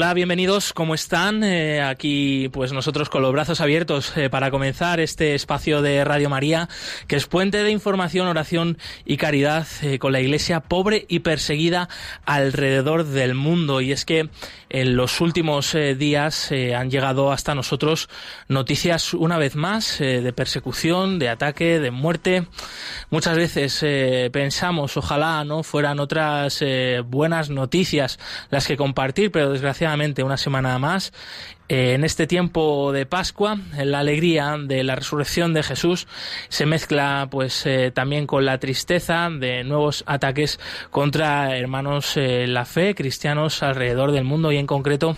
Hola, bienvenidos, ¿cómo están? Eh, aquí pues nosotros con los brazos abiertos eh, para comenzar este espacio de Radio María, que es puente de información, oración y caridad eh, con la iglesia pobre y perseguida alrededor del mundo. Y es que en los últimos días han llegado hasta nosotros noticias una vez más de persecución, de ataque, de muerte. Muchas veces pensamos, ojalá no fueran otras buenas noticias las que compartir, pero desgraciadamente desgraciadamente una semana más en este tiempo de Pascua, la alegría de la resurrección de Jesús se mezcla pues eh, también con la tristeza de nuevos ataques contra hermanos eh, la fe, cristianos alrededor del mundo. Y en concreto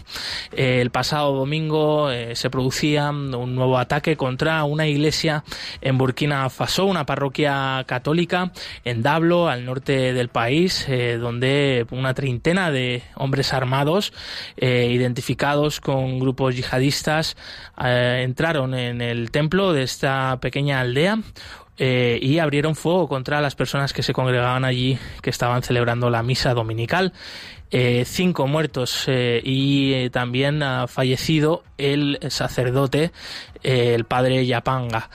el pasado domingo se producía un nuevo ataque contra una iglesia en Burkina Faso, una parroquia católica en Dablo, al norte del país, donde una treintena de hombres armados identificados con grupos yihadistas eh, entraron en el templo de esta pequeña aldea eh, y abrieron fuego contra las personas que se congregaban allí, que estaban celebrando la misa dominical. Eh, cinco muertos y también ha fallecido el sacerdote, el padre Yapanga.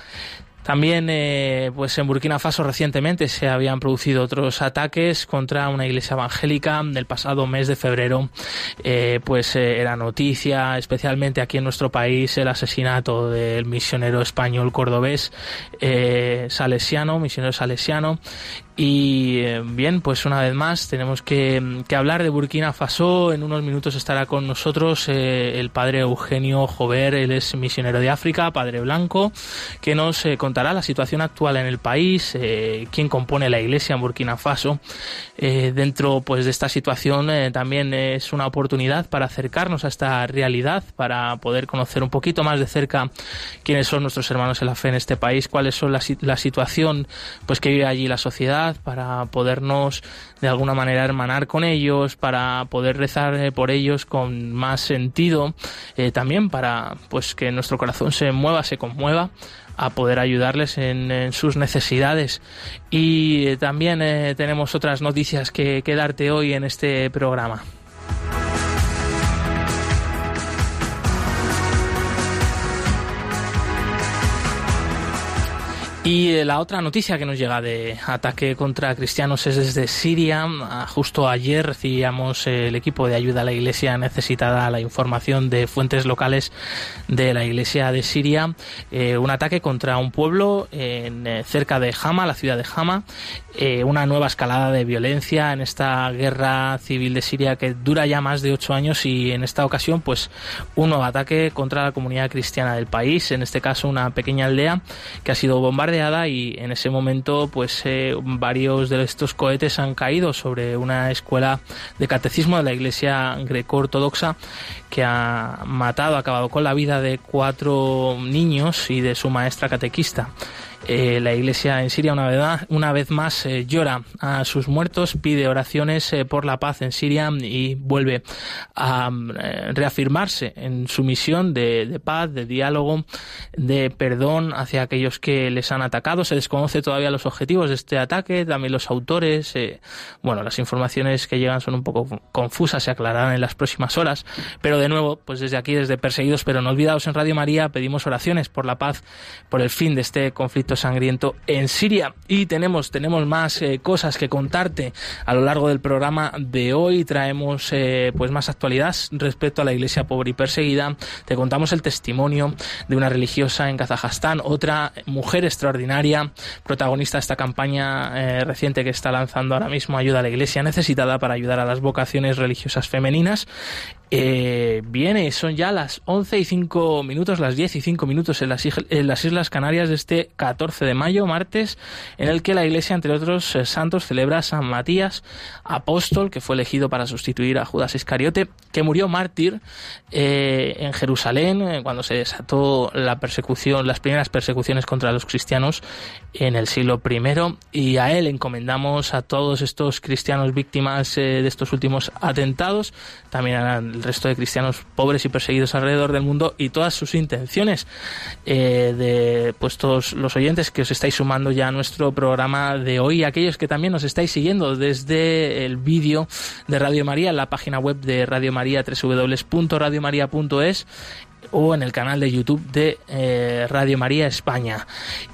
También, eh, pues en Burkina Faso recientemente se habían producido otros ataques contra una iglesia evangélica. Del pasado mes de febrero, eh, pues eh, era noticia, especialmente aquí en nuestro país, el asesinato del misionero español cordobés salesiano, misionero salesiano, y eh, bien, pues una vez más tenemos que, hablar de Burkina Faso. En unos minutos estará con nosotros eh, el padre Eugenio Jover, él es misionero de África, padre blanco, que nos eh, contará la situación actual en el país, quién compone la iglesia en Burkina Faso. dentro pues de esta situación también es una oportunidad para acercarnos a esta realidad, para poder conocer un poquito más de cerca quiénes son nuestros hermanos en la fe en este país, cuáles son la, la situación pues que vive allí la sociedad para podernos de alguna manera hermanar con ellos, para poder rezar eh, por ellos con más sentido, eh, también para pues que nuestro corazón se mueva, se conmueva a poder ayudarles en, sus necesidades. Y eh, también tenemos otras noticias que, que darte hoy en este programa. Y eh, la otra noticia que nos llega de ataque contra cristianos es desde Siria. Ah, justo ayer recibíamos el equipo de ayuda a la iglesia necesitada la información de fuentes locales de la iglesia de Siria. Eh, un ataque contra un pueblo en, eh, cerca de Hama, la ciudad de Hama. una nueva escalada de violencia en esta guerra civil de Siria que dura ya más de ocho años y en esta ocasión pues un nuevo ataque contra la comunidad cristiana del país. En este caso una pequeña aldea que ha sido bombardeada y en ese momento pues eh, varios de estos cohetes han caído sobre una escuela de catecismo de la iglesia greco-ortodoxa que ha matado, ha acabado con la vida de cuatro niños y de su maestra catequista. Eh, la iglesia en Siria una vez, una vez más eh, llora a sus muertos, pide oraciones eh, por la paz en Siria y vuelve a reafirmarse en su misión de, paz, de diálogo, de perdón hacia aquellos que les han atacado. Se desconoce todavía los objetivos de este ataque, también los autores. bueno, las informaciones que llegan son un poco confusas, se aclararán en las próximas horas. Pero de nuevo, pues desde aquí, desde Perseguidos pero no olvidados en Radio María, pedimos oraciones por la paz, por el fin de este conflicto sangriento en Siria. Y tenemos, tenemos más eh, cosas que contarte a lo largo del programa de hoy. Traemos eh, pues más actualidad respecto a la iglesia pobre y perseguida. Te contamos el testimonio de una religiosa en Kazajstán, otra mujer extraordinaria, protagonista de esta campaña eh, reciente que está lanzando ahora mismo Ayuda a la Iglesia Necesitada para ayudar a las vocaciones religiosas femeninas. Eh, viene, son ya las 11 y 5 minutos, las 10 y 5 minutos en las, Islas Canarias de este 14 de mayo, martes, en el que la Iglesia, entre otros eh, santos, celebra a San Matías, apóstol, que fue elegido para sustituir a Judas Iscariote, que murió mártir eh, en Jerusalén eh, cuando se desató la persecución, las primeras persecuciones contra los cristianos en el siglo I. Y a él encomendamos a todos estos cristianos víctimas de estos últimos atentados, también a el resto de cristianos pobres y perseguidos alrededor del mundo y todas sus intenciones eh, de pues todos los oyentes que os estáis sumando ya a nuestro programa de hoy, aquellos que también nos estáis siguiendo desde el vídeo de Radio María, la página web de Radio María, www.radiomaria.es o en el canal de YouTube de eh, Radio María España.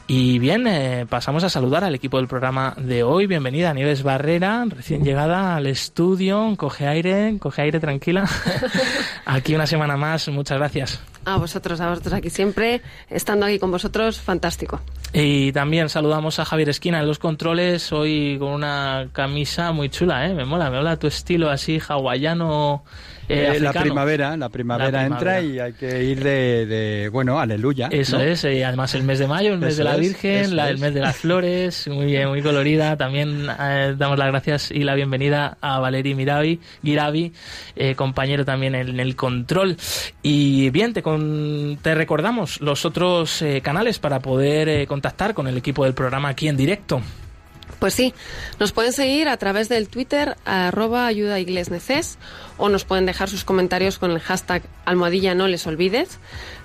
Y bien, eh, pasamos a saludar al equipo del programa de hoy. Bienvenida Nieves Barrera, recién llegada al estudio. Coge aire, coge aire tranquila. aquí una semana más, muchas gracias. A vosotros, a vosotros aquí siempre, estando aquí con vosotros, fantástico. Y también saludamos a Javier Esquina en los controles, hoy con una camisa muy chula, ¿eh? Me mola, me mola tu estilo así hawaiano eh, la primavera, la primavera, entra y hay que ir de, bueno, aleluya. Eso es, y además el mes de mayo, el mes de la Virgen, el mes de las flores, muy bien, muy colorida. También eh, damos las gracias y la bienvenida a Valeri Miravi, Giravi, eh, compañero también en el control. Y bien, te, te recordamos los otros canales para poder contactar con el equipo del programa aquí en directo. Pues sí, nos pueden seguir a través del Twitter arroba ayuda o nos pueden dejar sus comentarios con el hashtag almohadilla no les olvides.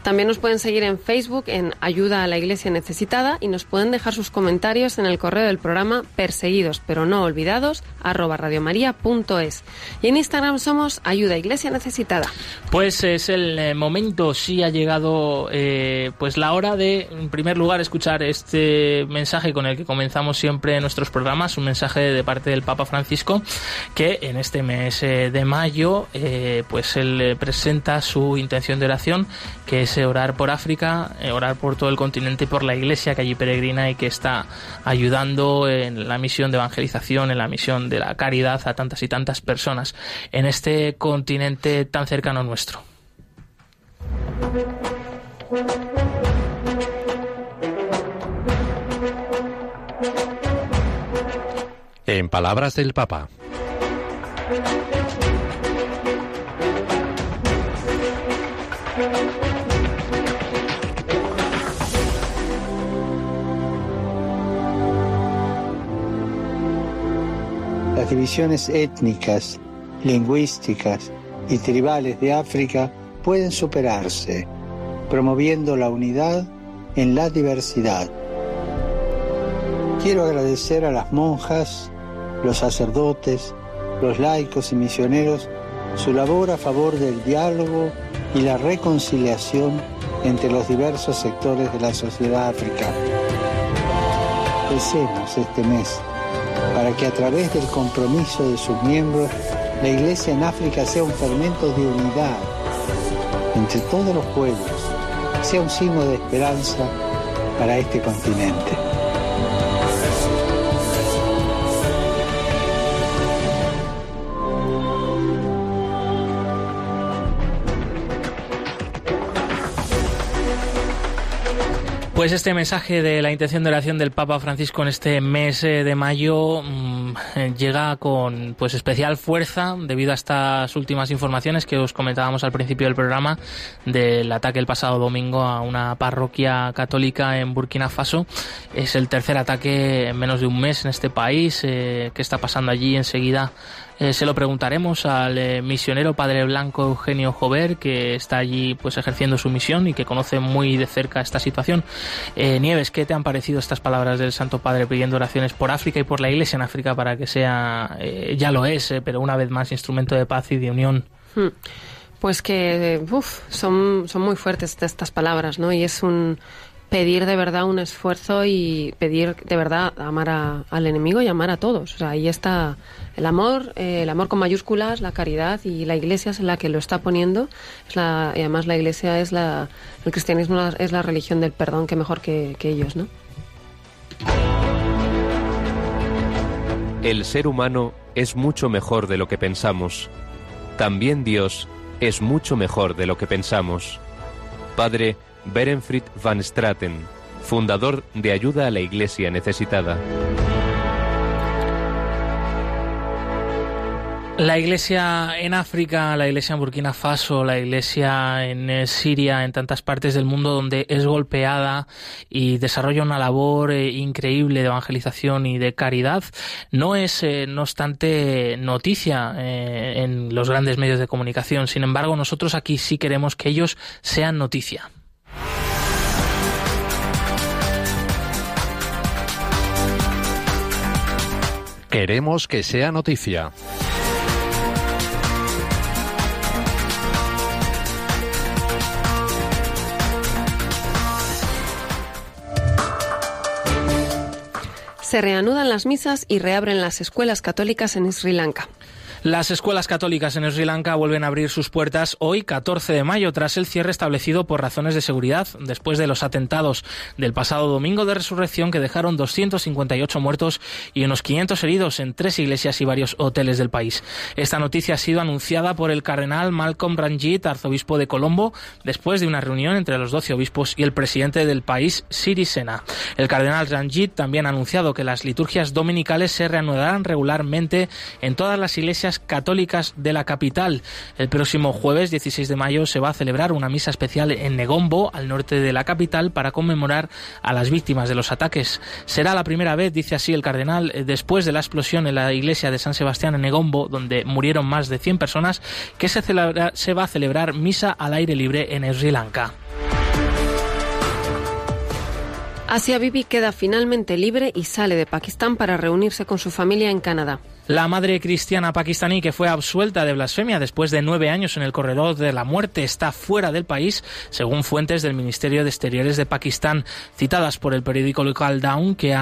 También nos pueden seguir en Facebook en Ayuda a la Iglesia Necesitada y nos pueden dejar sus comentarios en el correo del programa perseguidos pero no olvidados arroba radiomaria.es. Y en Instagram somos Ayuda Iglesia Necesitada. Pues es el eh, momento, sí ha llegado eh, pues la hora de en primer lugar escuchar este mensaje con el que comenzamos siempre nuestros programas, un mensaje de parte del Papa Francisco que en este mes eh, de mayo pues él presenta su intención de oración que es orar por África, eh, orar por todo el continente y por la iglesia que allí peregrina y que está ayudando en la misión de evangelización, en la misión de la caridad a tantas y tantas personas en este continente tan cercano nuestro. En palabras del Papa. Las divisiones étnicas, lingüísticas y tribales de África pueden superarse, promoviendo la unidad en la diversidad. Quiero agradecer a las monjas, los sacerdotes, los laicos y misioneros su labor a favor del diálogo y la reconciliación entre los diversos sectores de la sociedad africana. Este mes para que a través del compromiso de sus miembros, la Iglesia en África sea un fermento de unidad entre todos los pueblos, sea un signo de esperanza para este continente. Pues este mensaje de la intención de oración del Papa Francisco en este mes eh, de mayo mm, llega con pues especial fuerza debido a estas últimas informaciones que os comentábamos al principio del programa del ataque el pasado domingo a una parroquia católica en Burkina Faso. Es el tercer ataque en menos de un mes en este país. Eh, ¿Qué está pasando allí? Enseguida eh, se lo preguntaremos al eh, misionero Padre Blanco Eugenio Jover, que está allí pues ejerciendo su misión y que conoce muy de cerca esta situación. Eh, Nieves, ¿qué te han parecido estas palabras del Santo Padre pidiendo oraciones por África y por la Iglesia en África para que sea, ya lo es, pero una vez más instrumento de paz y de unión? Hmm. Pues que son, son muy fuertes estas palabras, ¿no? Y es un pedir de verdad un esfuerzo y pedir de verdad amar al enemigo y amar a todos. O sea, ahí está el amor, eh, el amor con mayúsculas, la caridad y la Iglesia es la que lo está poniendo. Además la Iglesia es la, el cristianismo es la religión del perdón, que mejor que, que ellos, ¿no? El ser humano es mucho mejor de lo que pensamos. También Dios es mucho mejor de lo que pensamos. Padre Berenfried van Straten, fundador de Ayuda a la Iglesia Necesitada. La iglesia en África, la iglesia en Burkina Faso, la iglesia en eh, Siria, en tantas partes del mundo donde es golpeada y desarrolla una labor eh, increíble de evangelización y de caridad, no es, eh, no obstante, noticia en los grandes medios de comunicación. Sin embargo, nosotros aquí sí queremos que ellos sean noticia. Queremos que sea noticia. Se reanudan las misas y reabren las escuelas católicas en Sri Lanka. Las escuelas católicas en Sri Lanka vuelven a abrir sus puertas hoy, 14 de mayo, tras el cierre establecido por razones de seguridad, después de los atentados del pasado domingo de resurrección que dejaron 258 muertos y unos 500 heridos en tres iglesias y varios hoteles del país. Esta noticia ha sido anunciada por el cardenal Malcolm Ranjit, arzobispo de Colombo, después de una reunión entre los 12 obispos y el presidente del país, Siri Sena. El cardenal Ranjit también ha anunciado que las liturgias dominicales se reanudarán regularmente en todas las iglesias católicas de la capital. El próximo jueves 16 de mayo se va a celebrar una misa especial en Negombo, al norte de la capital, para conmemorar a las víctimas de los ataques. Será la primera vez, dice así el cardenal, eh, después de la explosión en la iglesia de San Sebastián en Negombo, donde murieron más de 100 personas, que se, se va a celebrar misa al aire libre en Sri Lanka. Asia Bibi queda finalmente libre y sale de Pakistán para reunirse con su familia en Canadá. La madre cristiana pakistaní que fue absuelta de blasfemia después de nueve años en el corredor de la muerte está fuera del país, según fuentes del Ministerio de Exteriores de Pakistán, citadas por el periódico local Dawn, que,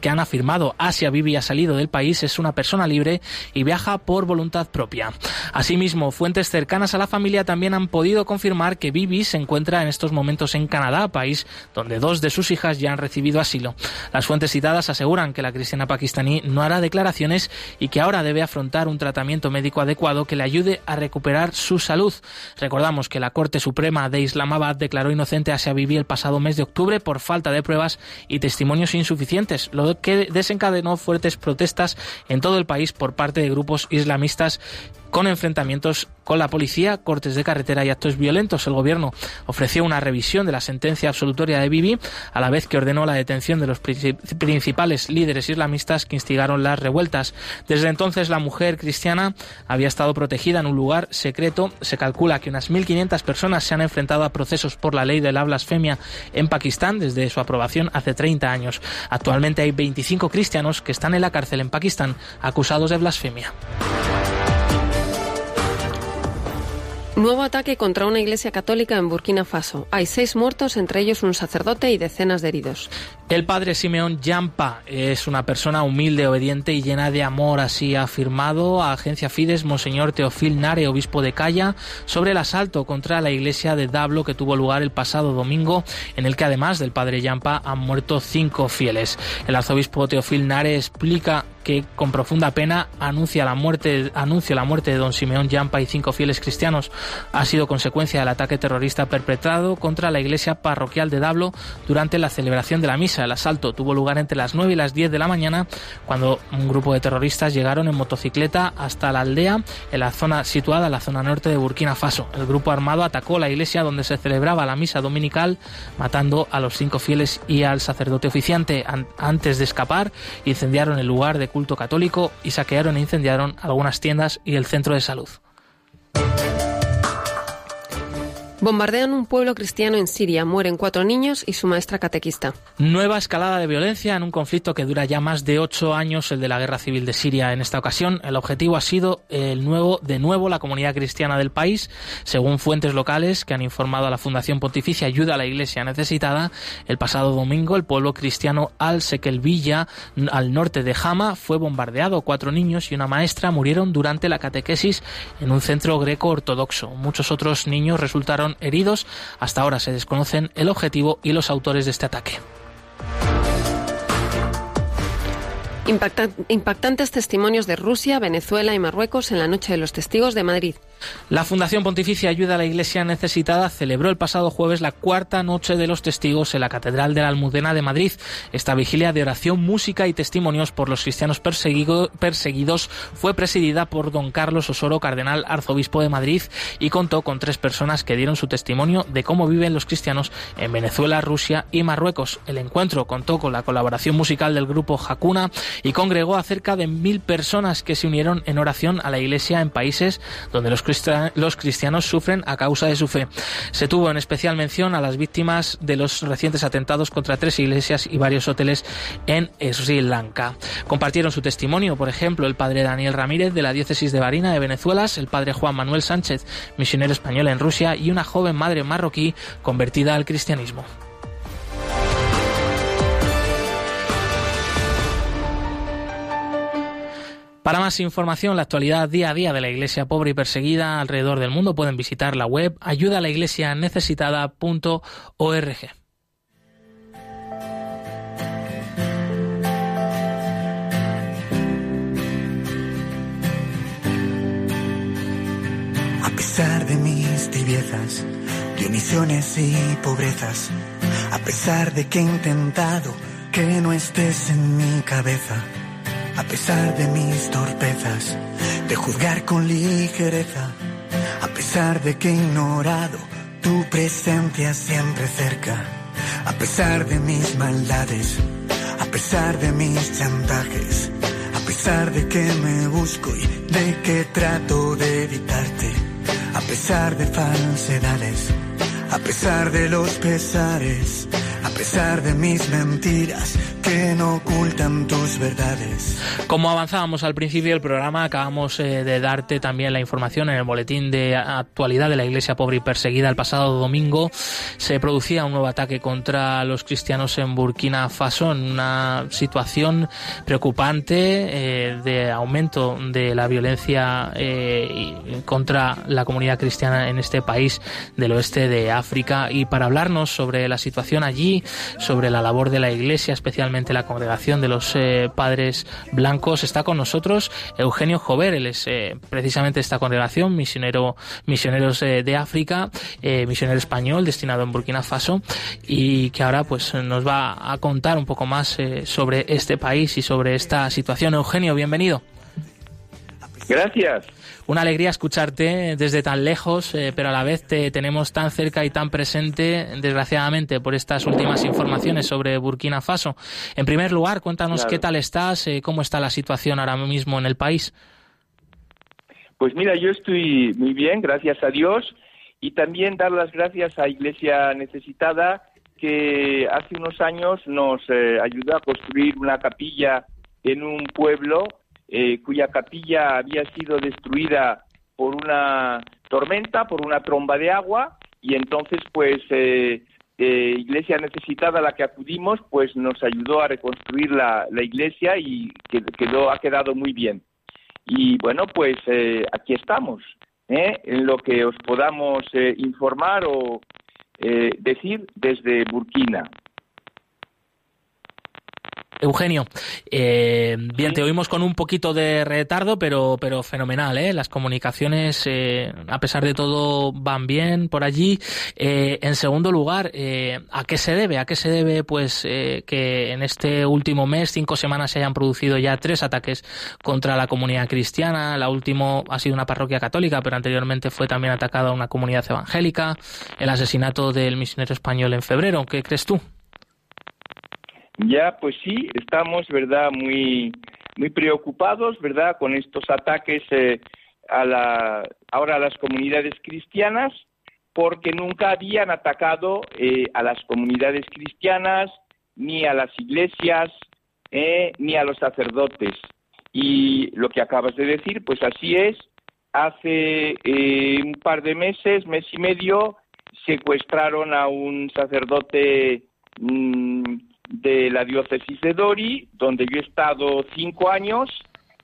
que han afirmado Asia Bibi ha salido del país, es una persona libre y viaja por voluntad propia. Asimismo, fuentes cercanas a la familia también han podido confirmar que Bibi se encuentra en estos momentos en Canadá, país donde dos de sus hijas ya han recibido asilo. Las fuentes citadas aseguran que la cristiana pakistaní no hará declaraciones y que ahora debe afrontar un tratamiento médico adecuado que le ayude a recuperar su salud. Recordamos que la Corte Suprema de Islamabad declaró inocente a Bibi el pasado mes de octubre por falta de pruebas y testimonios insuficientes, lo que desencadenó fuertes protestas en todo el país por parte de grupos islamistas con enfrentamientos con la policía, cortes de carretera y actos violentos. El gobierno ofreció una revisión de la sentencia absolutoria de Bibi, a la vez que ordenó la detención de los principales líderes islamistas que instigaron las revueltas. Desde entonces, la mujer cristiana había estado protegida en un lugar secreto. Se calcula que unas 1.500 personas se han enfrentado a procesos por la ley de la blasfemia en Pakistán desde su aprobación hace 30 años. Actualmente hay 25 cristianos que están en la cárcel en Pakistán acusados de blasfemia. Nuevo ataque contra una iglesia católica en Burkina Faso. Hay seis muertos, entre ellos un sacerdote y decenas de heridos. El padre Simeón Yampa es una persona humilde, obediente y llena de amor. Así ha afirmado a Agencia Fides Monseñor Teofil Nare, obispo de Calla, sobre el asalto contra la iglesia de Dablo que tuvo lugar el pasado domingo, en el que además del padre Yampa han muerto cinco fieles. El arzobispo Teofil Nare explica que con profunda pena anuncia la muerte, anuncia la muerte de don Simeón Yampa y cinco fieles cristianos. Ha sido consecuencia del ataque terrorista perpetrado contra la iglesia parroquial de Dablo durante la celebración de la misa. El asalto tuvo lugar entre las 9 y las 10 de la mañana cuando un grupo de terroristas llegaron en motocicleta hasta la aldea en la zona situada en la zona norte de Burkina Faso. El grupo armado atacó la iglesia donde se celebraba la misa dominical, matando a los cinco fieles y al sacerdote oficiante. Antes de escapar, incendiaron el lugar de culto católico y saquearon e incendiaron algunas tiendas y el centro de salud. Bombardean un pueblo cristiano en Siria, mueren cuatro niños y su maestra catequista. Nueva escalada de violencia en un conflicto que dura ya más de ocho años, el de la guerra civil de Siria. En esta ocasión, el objetivo ha sido el nuevo, de nuevo la comunidad cristiana del país. Según fuentes locales que han informado a la Fundación Pontificia Ayuda a la Iglesia Necesitada, el pasado domingo el pueblo cristiano Al-Sekelvilla, al norte de Hama, fue bombardeado. Cuatro niños y una maestra murieron durante la catequesis en un centro greco ortodoxo. Muchos otros niños resultaron heridos. Hasta ahora se desconocen el objetivo y los autores de este ataque. Impactantes testimonios de Rusia, Venezuela y Marruecos en la Noche de los Testigos de Madrid. La Fundación Pontificia Ayuda a la Iglesia Necesitada celebró el pasado jueves la cuarta noche de los testigos en la Catedral de la Almudena de Madrid. Esta vigilia de oración, música y testimonios por los cristianos perseguidos fue presidida por don Carlos Osoro, cardenal arzobispo de Madrid, y contó con tres personas que dieron su testimonio de cómo viven los cristianos en Venezuela, Rusia y Marruecos. El encuentro contó con la colaboración musical del grupo Hakuna y congregó a cerca de mil personas que se unieron en oración a la Iglesia en países donde los cristianos sufren a causa de su fe. Se tuvo en especial mención a las víctimas de los recientes atentados contra tres iglesias y varios hoteles en Sri Lanka. Compartieron su testimonio, por ejemplo, el padre Daniel Ramírez de la diócesis de Barina de Venezuela, el padre Juan Manuel Sánchez, misionero español en Rusia, y una joven madre marroquí convertida al cristianismo. Para más información, la actualidad día a día de la Iglesia pobre y perseguida alrededor del mundo, pueden visitar la web ayudalaiglesianecesitada.org. A pesar de mis tibiezas, de omisiones y pobrezas, a pesar de que he intentado que no estés en mi cabeza, a pesar de mis torpezas, de juzgar con ligereza, a pesar de que he ignorado tu presencia siempre cerca, a pesar de mis maldades, a pesar de mis chantajes, a pesar de que me busco y de que trato de evitarte, a pesar de falsedades, a pesar de los pesares, a pesar de mis mentiras que no ocultan tus verdades. Como avanzábamos al principio del programa, acabamos eh, de darte también la información en el boletín de actualidad de la Iglesia pobre y perseguida. El pasado domingo se producía un nuevo ataque contra los cristianos en Burkina Faso, en una situación preocupante eh, de aumento de la violencia eh, contra la comunidad cristiana en este país del oeste de África. Y para hablarnos sobre la situación allí, sobre la labor de la Iglesia, especialmente la congregación de los eh, padres blancos. Está con nosotros Eugenio Jover, él es eh, precisamente esta congregación, misionero, misioneros eh, de África, misionero español destinado en Burkina Faso y que ahora pues nos va a contar un poco más sobre este país y sobre esta situación. Eugenio, bienvenido. Gracias. Una alegría escucharte desde tan lejos, eh, pero a la vez te tenemos tan cerca y tan presente, desgraciadamente, por estas últimas informaciones sobre Burkina Faso. En primer lugar, cuéntanos qué tal estás, eh, cómo está la situación ahora mismo en el país. Pues mira, yo estoy muy bien, gracias a Dios, y también dar las gracias a Iglesia Necesitada, que hace unos años nos eh, ayudó a construir una capilla en un pueblo eh, cuya capilla había sido destruida por una tormenta, por una tromba de agua, y entonces, pues, eh, eh, iglesia necesitada a la que acudimos, pues nos ayudó a reconstruir la, iglesia y quedó, ha quedado muy bien. Y bueno, pues aquí estamos, en lo que os podamos informar o decir desde Burkina. Eugenio, eh, bien, te oímos con un poquito de retardo, pero, pero fenomenal, ¿eh? Las comunicaciones, eh, a pesar de todo, van bien por allí. Eh, en segundo lugar, eh, ¿a qué se debe? ¿A qué se debe, pues, eh, que en este último mes, cinco semanas, se hayan producido ya tres ataques contra la comunidad cristiana? La última ha sido una parroquia católica, pero anteriormente fue también atacada una comunidad evangélica. El asesinato del misionero español en febrero. ¿Qué crees tú? Ya, pues sí, estamos, ¿verdad?, muy, muy preocupados, ¿verdad?, con estos ataques eh, a la, ahora a las comunidades cristianas, porque nunca habían atacado eh, a las comunidades cristianas, ni a las iglesias, eh, ni a los sacerdotes. Y lo que acabas de decir, pues así es. Hace un par de meses, mes y medio, secuestraron a un sacerdote mm, de la diócesis de Dori, donde yo he estado cinco años.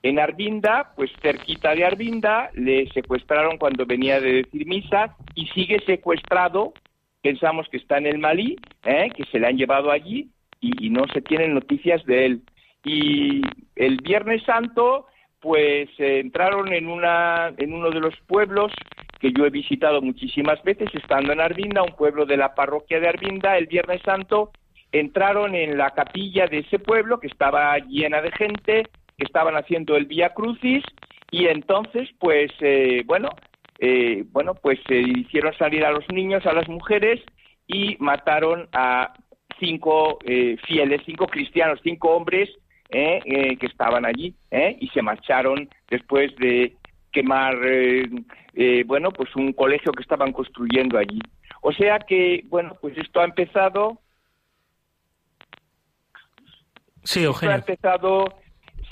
En Arbinda, pues cerquita de Arbinda, le secuestraron cuando venía de decir misa y sigue secuestrado. Pensamos que está en el Malí, ¿eh? que se le han llevado allí y, no se tienen noticias de él. Y el Viernes Santo, pues entraron en, una, en uno de los pueblos que yo he visitado muchísimas veces, estando en Arbinda, un pueblo de la parroquia de Arbinda, el Viernes Santo, entraron en la capilla de ese pueblo que estaba llena de gente, que estaban haciendo el Vía Crucis, y entonces, pues, eh, bueno, eh, bueno, pues se hicieron salir a los niños, a las mujeres, y mataron a cinco eh, fieles, cinco cristianos, cinco hombres que estaban allí, y se marcharon después de quemar, bueno, pues un colegio que estaban construyendo allí. O sea que, bueno, pues esto ha empezado Sí, Eugenio. Esto ha empezado,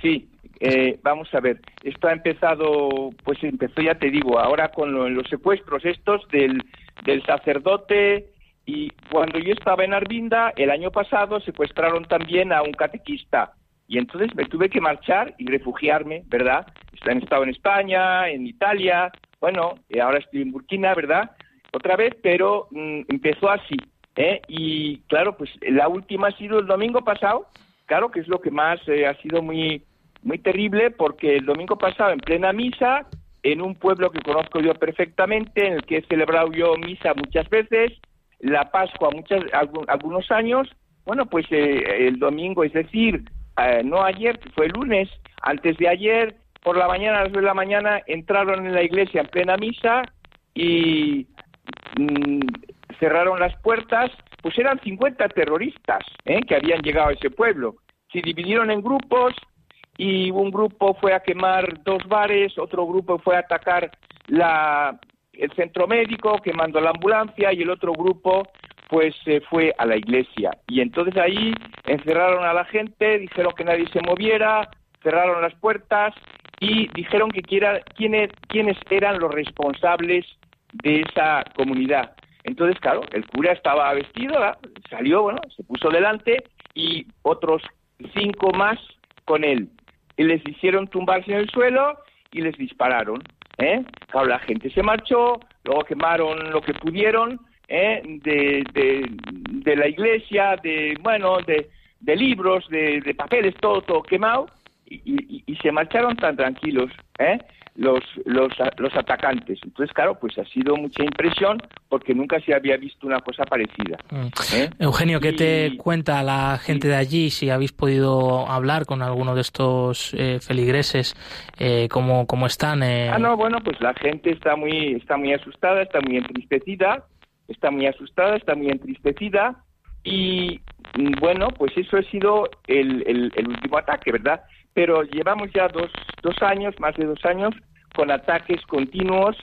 sí, eh, vamos a ver, esto ha empezado, pues empezó, ya te digo, ahora con los secuestros estos del, del sacerdote y cuando yo estaba en Arbinda, el año pasado secuestraron también a un catequista y entonces me tuve que marchar y refugiarme, ¿verdad? Han estado en España, en Italia, bueno, y ahora estoy en Burkina, ¿verdad? Otra vez, pero mm, empezó así, ¿eh? Y claro, pues la última ha sido el domingo pasado, claro que es lo que más eh, ha sido muy, muy terrible porque el domingo pasado en plena misa, en un pueblo que conozco yo perfectamente, en el que he celebrado yo misa muchas veces, la Pascua muchas, algunos años, bueno, pues eh, el domingo, es decir, eh, no ayer, fue el lunes, antes de ayer, por la mañana, a las de la mañana, entraron en la iglesia en plena misa y mm, cerraron las puertas pues eran 50 terroristas ¿eh? que habían llegado a ese pueblo. Se dividieron en grupos y un grupo fue a quemar dos bares, otro grupo fue a atacar la, el centro médico quemando la ambulancia y el otro grupo pues se fue a la iglesia. Y entonces ahí encerraron a la gente, dijeron que nadie se moviera, cerraron las puertas y dijeron que quiera, quiénes, quiénes eran los responsables de esa comunidad. Entonces, claro, el cura estaba vestido, salió, bueno, se puso delante y otros cinco más con él. Y les hicieron tumbarse en el suelo y les dispararon. ¿eh? Claro, la gente se marchó, luego quemaron lo que pudieron ¿eh? de, de, la iglesia, de, bueno, de, de libros, de, de papeles, todo, todo quemado, y, y, se marcharon tan tranquilos. ¿eh? Los, los, los atacantes. Entonces, claro, pues ha sido mucha impresión porque nunca se había visto una cosa parecida. Mm. ¿eh? Eugenio, ¿qué te cuenta la gente de allí? Si habéis podido hablar con alguno de estos eh, feligreses, eh, ¿cómo, cómo están? Eh? Ah, no, bueno, pues la gente está muy, está muy asustada, está muy entristecida, está muy asustada, está muy entristecida y mm, bueno, pues eso ha sido el, el, el último ataque, ¿verdad? Pero llevamos ya dos, dos años, más de dos años, con ataques continuos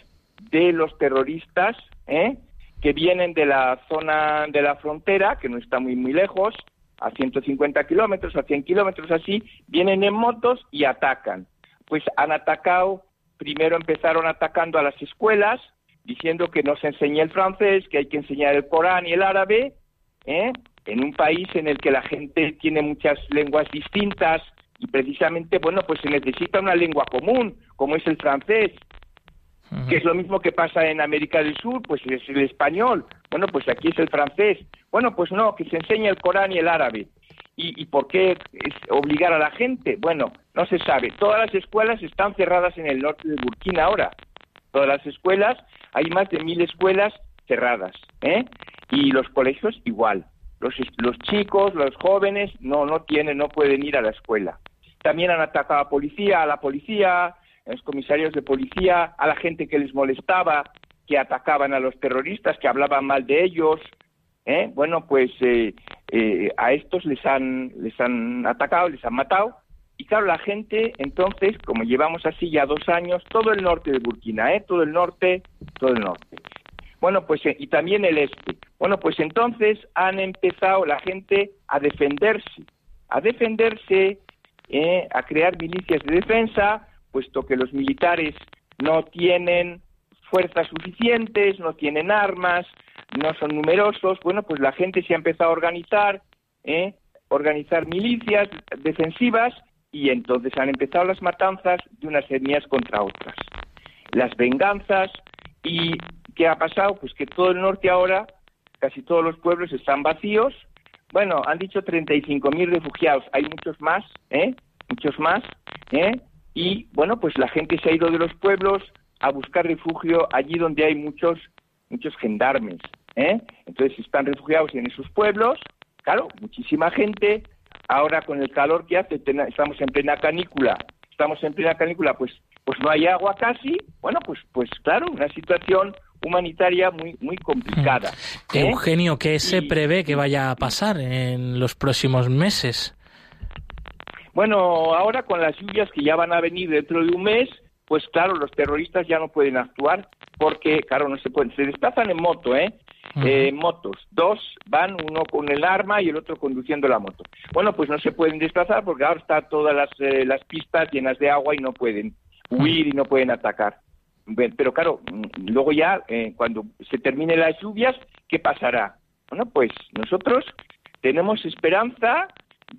de los terroristas, ¿eh? que vienen de la zona de la frontera, que no está muy, muy lejos, a 150 kilómetros, a 100 kilómetros así, vienen en motos y atacan. Pues han atacado, primero empezaron atacando a las escuelas, diciendo que no se enseña el francés, que hay que enseñar el Corán y el árabe, ¿eh? en un país en el que la gente tiene muchas lenguas distintas, y precisamente, bueno, pues se necesita una lengua común, como es el francés, que es lo mismo que pasa en América del Sur, pues es el español, bueno, pues aquí es el francés. Bueno, pues no, que se enseñe el Corán y el árabe. ¿Y, por qué es obligar a la gente? Bueno, no se sabe. Todas las escuelas están cerradas en el norte de Burkina ahora. Todas las escuelas, hay más de mil escuelas cerradas, ¿eh? Y los colegios igual. Los, los chicos, los jóvenes, no, no tienen, no pueden ir a la escuela. También han atacado a policía, a la policía, a los comisarios de policía, a la gente que les molestaba, que atacaban a los terroristas, que hablaban mal de ellos. ¿eh? Bueno, pues eh, eh, a estos les han, les han atacado, les han matado. Y claro, la gente, entonces, como llevamos así ya dos años, todo el norte de Burkina, ¿eh? todo el norte, todo el norte. Bueno, pues, y también el este. Bueno, pues entonces han empezado la gente a defenderse, a defenderse eh, a crear milicias de defensa, puesto que los militares no tienen fuerzas suficientes, no tienen armas, no son numerosos. Bueno, pues la gente se ha empezado a organizar, eh, organizar milicias defensivas y entonces han empezado las matanzas de unas etnias contra otras. Las venganzas y ¿qué ha pasado? Pues que todo el norte ahora, casi todos los pueblos están vacíos, bueno, han dicho 35.000 refugiados, hay muchos más, ¿eh? Muchos más, ¿eh? y bueno, pues la gente se ha ido de los pueblos a buscar refugio allí donde hay muchos muchos gendarmes, ¿eh? Entonces están refugiados en esos pueblos, claro, muchísima gente. Ahora con el calor que hace, estamos en plena canícula, estamos en plena canícula, pues pues no hay agua casi. Bueno, pues pues claro, una situación humanitaria muy muy complicada. ¿eh? Eugenio, ¿qué se prevé que vaya a pasar en los próximos meses? Bueno, ahora con las lluvias que ya van a venir dentro de un mes, pues claro, los terroristas ya no pueden actuar porque, claro, no se pueden, se desplazan en moto, ¿eh? eh motos, dos van, uno con el arma y el otro conduciendo la moto. Bueno, pues no se pueden desplazar porque ahora están todas las, eh, las pistas llenas de agua y no pueden huir y no pueden atacar. Pero claro, mm, luego ya, eh, cuando se terminen las lluvias, ¿qué pasará? Bueno, pues nosotros tenemos esperanza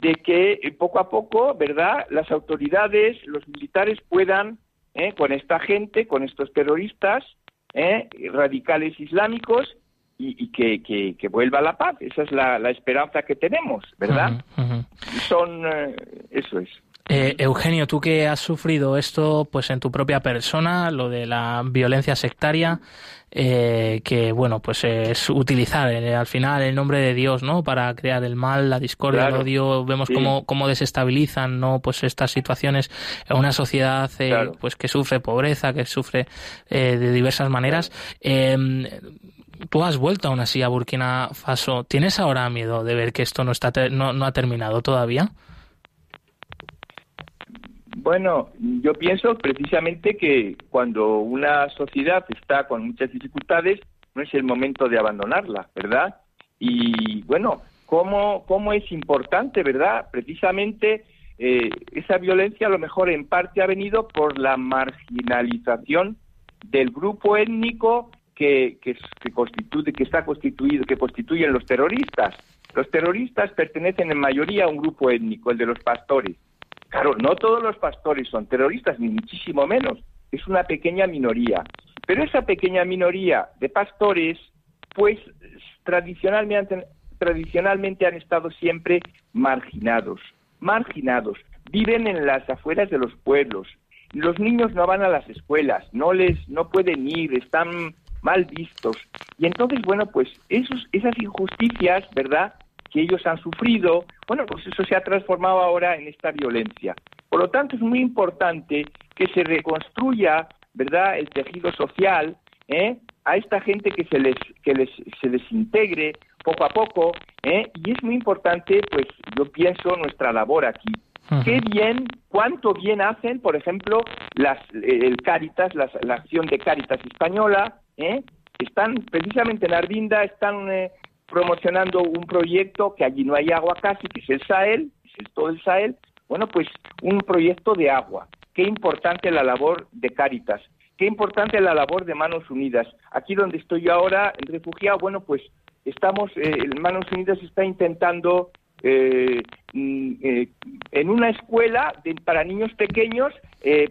de que poco a poco, ¿verdad?, las autoridades, los militares puedan ¿eh? con esta gente, con estos terroristas ¿eh? radicales islámicos y, que, que, vuelva la paz. Esa es la, esperanza que tenemos, ¿verdad? Son, eh, eso es. Eh, Eugenio, tú que has sufrido esto pues en tu propia persona, lo de la violencia sectaria, eh, que bueno, pues es utilizar eh, al final el nombre de Dios, ¿no? Para crear el mal, la discordia, el odio, vemos cómo, cómo, desestabilizan, ¿no? Pues estas situaciones en una sociedad pues que sufre pobreza, que sufre de diversas maneras. Em, tú has vuelto aún así a Burkina Faso. ¿Tienes ahora miedo de ver que esto no está no, no ha terminado todavía? Bueno, yo pienso precisamente que cuando una sociedad está con muchas dificultades, no es el momento de abandonarla, ¿verdad? Y bueno, ¿cómo, es importante, verdad? Precisamente eh, esa violencia a lo mejor en parte ha venido por la marginalización del grupo étnico que, que, constituye, que está constituido, que constituyen los terroristas. Los terroristas pertenecen en mayoría a un grupo étnico, el de los pastores. Claro, no todos los pastores son terroristas, ni muchísimo menos. Es una pequeña minoría. Pero esa pequeña minoría de pastores, pues tradicionalmente, tradicionalmente han estado siempre marginados. Marginados. Viven en las afueras de los pueblos. Los niños no van a las escuelas, no les, no pueden ir, están mal vistos. Y entonces, bueno, pues esos, esas injusticias, ¿verdad? Que ellos han sufrido, bueno, pues eso se ha transformado ahora en esta violencia. Por lo tanto, es muy importante que se reconstruya, ¿verdad?, el tejido social, ¿eh? a esta gente que se les, que les, se desintegre poco a poco, ¿eh? y es muy importante, pues yo pienso, nuestra labor aquí. Qué bien, cuánto bien hacen, por ejemplo, las, el Cáritas, la, acción de Cáritas española, ¿eh? están precisamente en Arbinda, están eh, promocionando un proyecto que allí no hay agua casi, que es el Sahel, es todo el Sahel, bueno, pues un proyecto de agua. Qué importante la labor de Cáritas, qué importante la labor de Manos Unidas. Aquí donde estoy yo ahora, refugiado, bueno, pues estamos, eh, Manos Unidas está intentando eh, mm, eh, en una escuela para niños pequeños,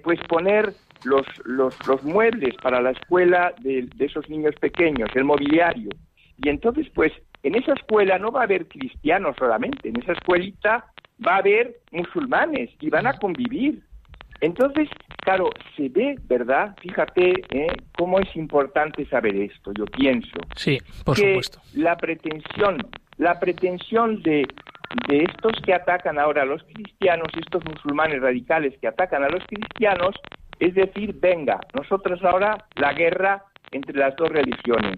pues poner los, los, los, muebles para la escuela de, de esos niños pequeños, el mobiliario. Y entonces, pues, en esa escuela no va a haber cristianos solamente, en esa escuelita va a haber musulmanes y van a convivir. Entonces, claro, se ve, ¿verdad? Fíjate ¿eh? cómo es importante saber esto. Yo pienso sí, por que supuesto. la pretensión, la pretensión de, de estos que atacan ahora a los cristianos, estos musulmanes radicales que atacan a los cristianos, es decir, venga, nosotros ahora la guerra entre las dos religiones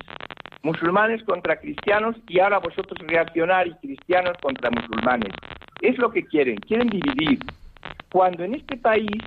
musulmanes contra cristianos y ahora vosotros reaccionar y cristianos contra musulmanes. Es lo que quieren, quieren dividir. Cuando en este país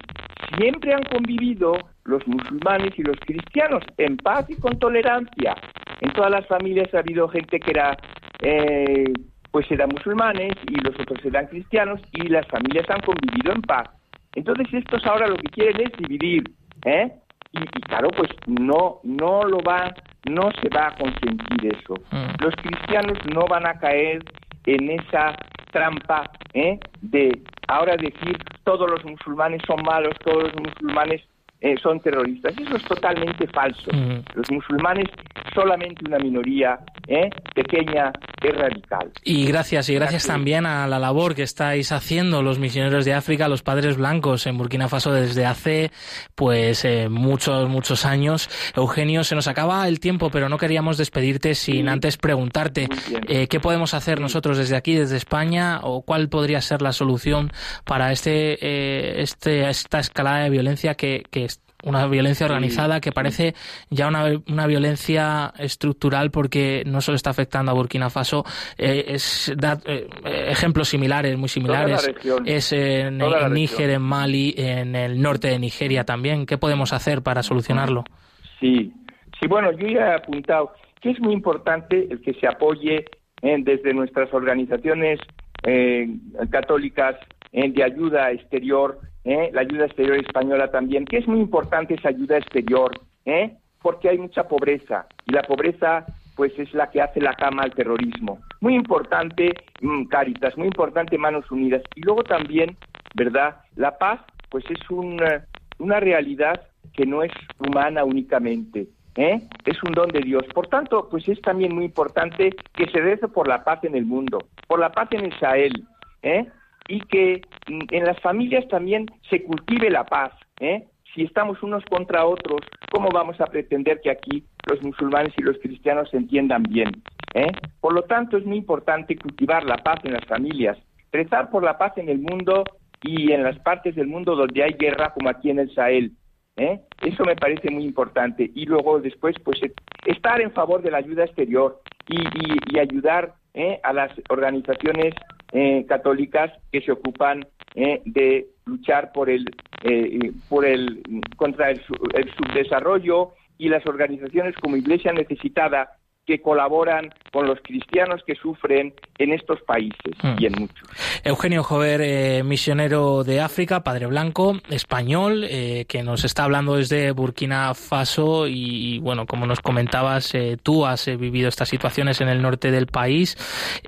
siempre han convivido los musulmanes y los cristianos en paz y con tolerancia. En todas las familias ha habido gente que era, eh, pues eran musulmanes y los otros eran cristianos y las familias han convivido en paz. Entonces estos ahora lo que quieren es dividir, ¿eh? Y, y claro, pues no, no lo va no se va a consentir eso. Mm. Los cristianos no van a caer en esa trampa ¿eh? de ahora decir todos los musulmanes son malos, todos los musulmanes eh, son terroristas. Eso es totalmente falso. Los musulmanes, solamente una minoría ¿eh? pequeña, es radical. Y gracias, y gracias, también a la labor que estáis haciendo los misioneros de África, los padres blancos en Burkina Faso desde hace pues eh, muchos, muchos años. Eugenio, se nos acaba el tiempo, pero no queríamos despedirte sin antes preguntarte qué podemos hacer nosotros desde aquí, desde España, o cuál podría ser la solución para este, este esta escalada de violencia que, que una violencia organizada que parece ya una, una, violencia estructural porque no solo está afectando a Burkina Faso, eh, es da, eh, ejemplos similares, muy similares. Es en, Níger, en Mali, en el norte de Nigeria también. ¿Qué podemos hacer para solucionarlo? Sí, sí, bueno, yo ya he apuntado que es muy importante el que se apoye eh, desde nuestras organizaciones católicas de ayuda exterior ¿eh? la ayuda exterior española también, que es muy importante esa ayuda exterior, ¿eh? porque hay mucha pobreza y la pobreza pues es la que hace la cama al terrorismo. Muy importante mm, Cáritas, muy importante Manos Unidas. Y luego también, ¿verdad? La paz pues es una realidad que no es humana únicamente, ¿eh? es un don de Dios. Por tanto, pues es también muy importante que se rece por la paz en el mundo, por la paz en Israel, ¿eh? Y que mm, en las familias también se cultive la paz. ¿eh? Si estamos unos contra otros, ¿cómo vamos a pretender que aquí los musulmanes y los cristianos se entiendan bien? ¿eh? Por lo tanto, es muy importante cultivar la paz en las familias, rezar por la paz en el mundo y en las partes del mundo donde hay guerra, como aquí en el Sahel. ¿eh? Eso me parece muy importante. Y luego, después, pues estar en favor de la ayuda exterior y, y ayudar ¿eh? a las organizaciones eh, católicas que se ocupan eh, de luchar por el, por el contra el, el subdesarrollo y las organizaciones como Iglesia Necesitada que colaboran con los cristianos que sufren en estos países hmm. y en muchos. Eugenio Jover, eh, misionero de África, padre blanco, español, eh, que nos está hablando desde Burkina Faso y, bueno, como nos comentabas, eh, tú has vivido estas situaciones en el norte del país.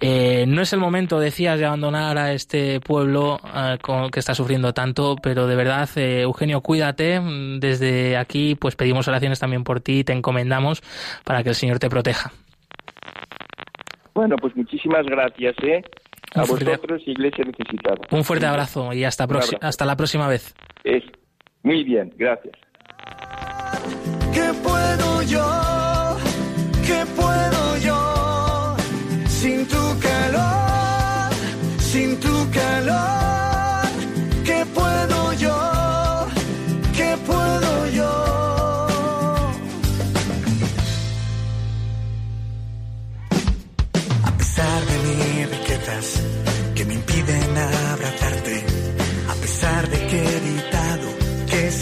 no es el momento, decías, de abandonar a este pueblo que está sufriendo tanto, pero de verdad, Eugenio, cuídate. Desde aquí, pues pedimos oraciones también por ti y te encomendamos para que el Señor te proteja. Bueno, pues muchísimas gracias, ¿eh? A vosotros, Iglesia Necesitada. Un fuerte abrazo y hasta, hasta la próxima vez. Es muy bien, gracias. ¿Qué puedo yo? ¿Qué puedo yo? Sin tu calor, sin tu calor.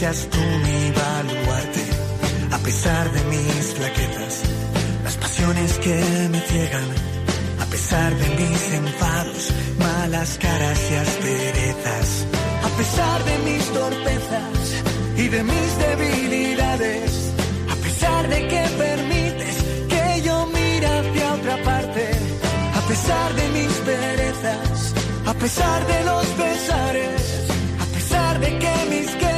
Seas tú mi baluarte, a pesar de mis flaquezas, las pasiones que me ciegan, a pesar de mis enfados, malas caras y asperezas, a pesar de mis torpezas y de mis debilidades, a pesar de que permites que yo mire hacia otra parte a pesar de mis perezas, a pesar de los pesares, a pesar de que mis quejas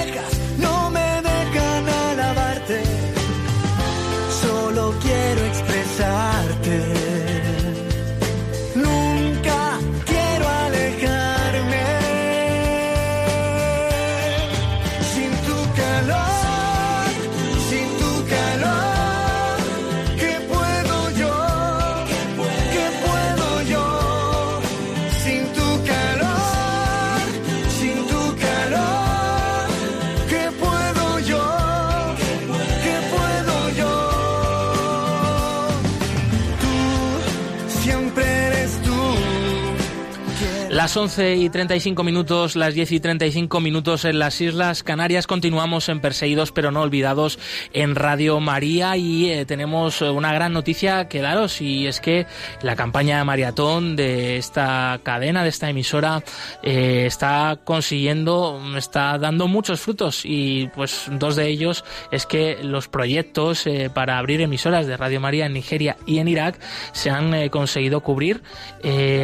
Las 11 y 35 minutos, las 10 y 35 minutos en las Islas Canarias. Continuamos en Perseguidos pero no olvidados en Radio María y eh, tenemos una gran noticia que daros y es que la campaña maratón de esta cadena, de esta emisora, eh, está consiguiendo, está dando muchos frutos y pues dos de ellos es que los proyectos eh, para abrir emisoras de Radio María en Nigeria y en Irak se han conseguido cubrir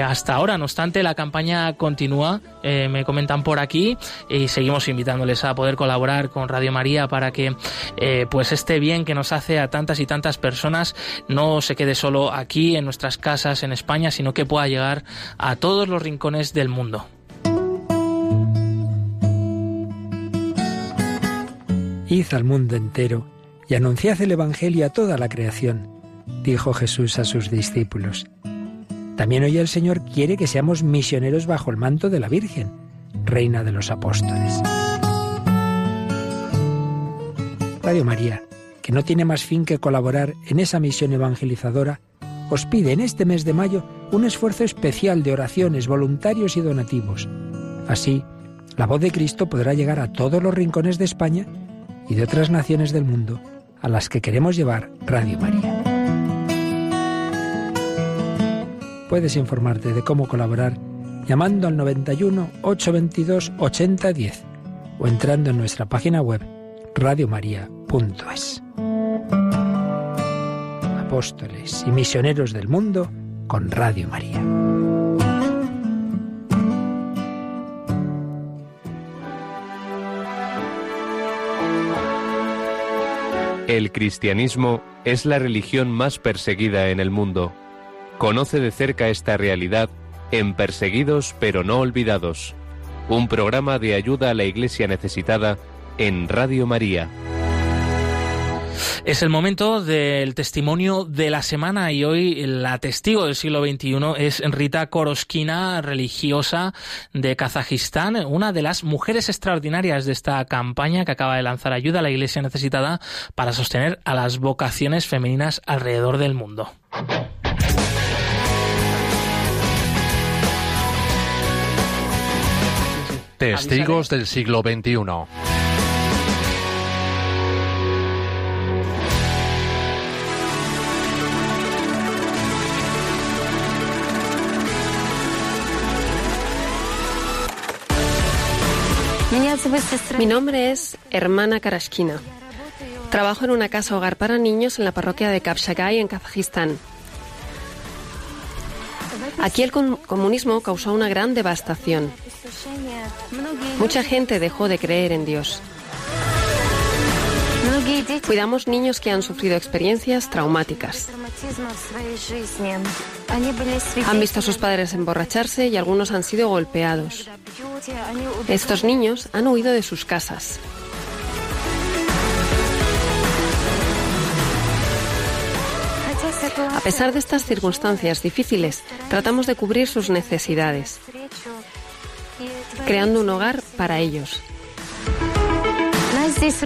hasta ahora. No obstante, la campaña continúa, eh, me comentan por aquí, y seguimos invitándoles a poder colaborar con Radio María para que eh, pues este bien que nos hace a tantas y tantas personas no se quede solo aquí en nuestras casas en España, sino que pueda llegar a todos los rincones del mundo. Id al mundo entero y anunciad el Evangelio a toda la creación, dijo Jesús a sus discípulos. También hoy el Señor quiere que seamos misioneros bajo el manto de la Virgen, Reina de los Apóstoles. Radio María, que no tiene más fin que colaborar en esa misión evangelizadora, os pide en este mes de mayo un esfuerzo especial de oraciones, voluntarios y donativos. Así, la voz de Cristo podrá llegar a todos los rincones de España y de otras naciones del mundo a las que queremos llevar Radio María. Puedes informarte de cómo colaborar llamando al 91 822 8010 o entrando en nuestra página web radiomaria.es. Apóstoles y misioneros del mundo con Radio María. El cristianismo es la religión más perseguida en el mundo. Conoce de cerca esta realidad en Perseguidos pero no olvidados, un programa de ayuda a la iglesia necesitada en Radio María. Es el momento del testimonio de la semana y hoy la testigo del siglo XXI es Rita Koroskina, religiosa de Kazajistán, una de las mujeres extraordinarias de esta campaña que acaba de lanzar ayuda a la Iglesia necesitada para sostener a las vocaciones femeninas alrededor del mundo. Testigos del siglo XXI. Mi nombre es Hermana Karashkina. Trabajo en una casa hogar para niños en la parroquia de Kapshagai, en Kazajistán. Aquí el comunismo causó una gran devastación. Mucha gente dejó de creer en Dios. Cuidamos niños que han sufrido experiencias traumáticas. Han visto a sus padres emborracharse y algunos han sido golpeados. Estos niños han huido de sus casas. A pesar de estas circunstancias difíciles, tratamos de cubrir sus necesidades, creando un hogar para ellos.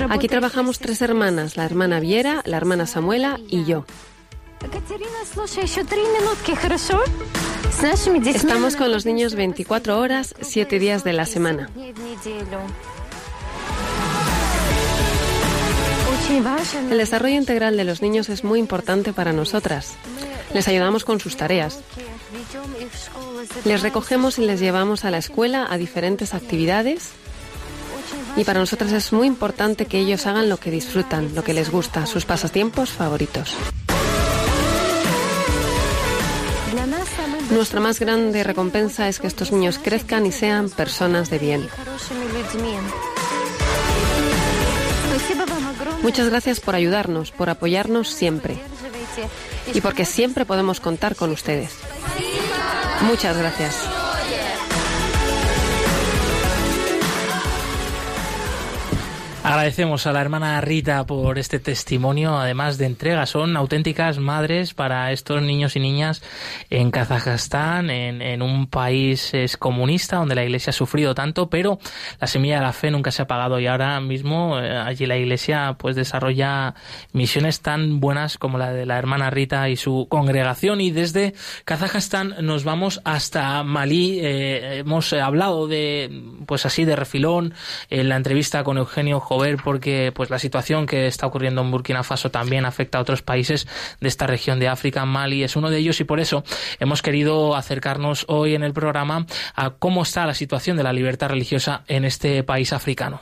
Aquí trabajamos tres hermanas, la hermana Viera, la hermana Samuela y yo. Estamos con los niños 24 horas, 7 días de la semana. El desarrollo integral de los niños es muy importante para nosotras. Les ayudamos con sus tareas. Les recogemos y les llevamos a la escuela a diferentes actividades y para nosotras es muy importante que ellos hagan lo que disfrutan, lo que les gusta, sus pasatiempos favoritos. Nuestra más grande recompensa es que estos niños crezcan y sean personas de bien. Muchas gracias por ayudarnos, por apoyarnos siempre y porque siempre podemos contar con ustedes. Muchas gracias. Agradecemos a la hermana Rita por este testimonio, además de entrega. Son auténticas madres para estos niños y niñas en Kazajstán, en, un país comunista donde la Iglesia ha sufrido tanto, pero la semilla de la fe nunca se ha apagado y ahora mismo eh, allí la Iglesia pues desarrolla misiones tan buenas como la de la hermana Rita y su congregación. Y desde Kazajstán nos vamos hasta Malí. Eh, hemos hablado de, pues así, de refilón en la entrevista con Eugenio ver porque pues la situación que está ocurriendo en Burkina Faso también afecta a otros países de esta región de África. Mali es uno de ellos y por eso hemos querido acercarnos hoy en el programa a cómo está la situación de la libertad religiosa en este país africano.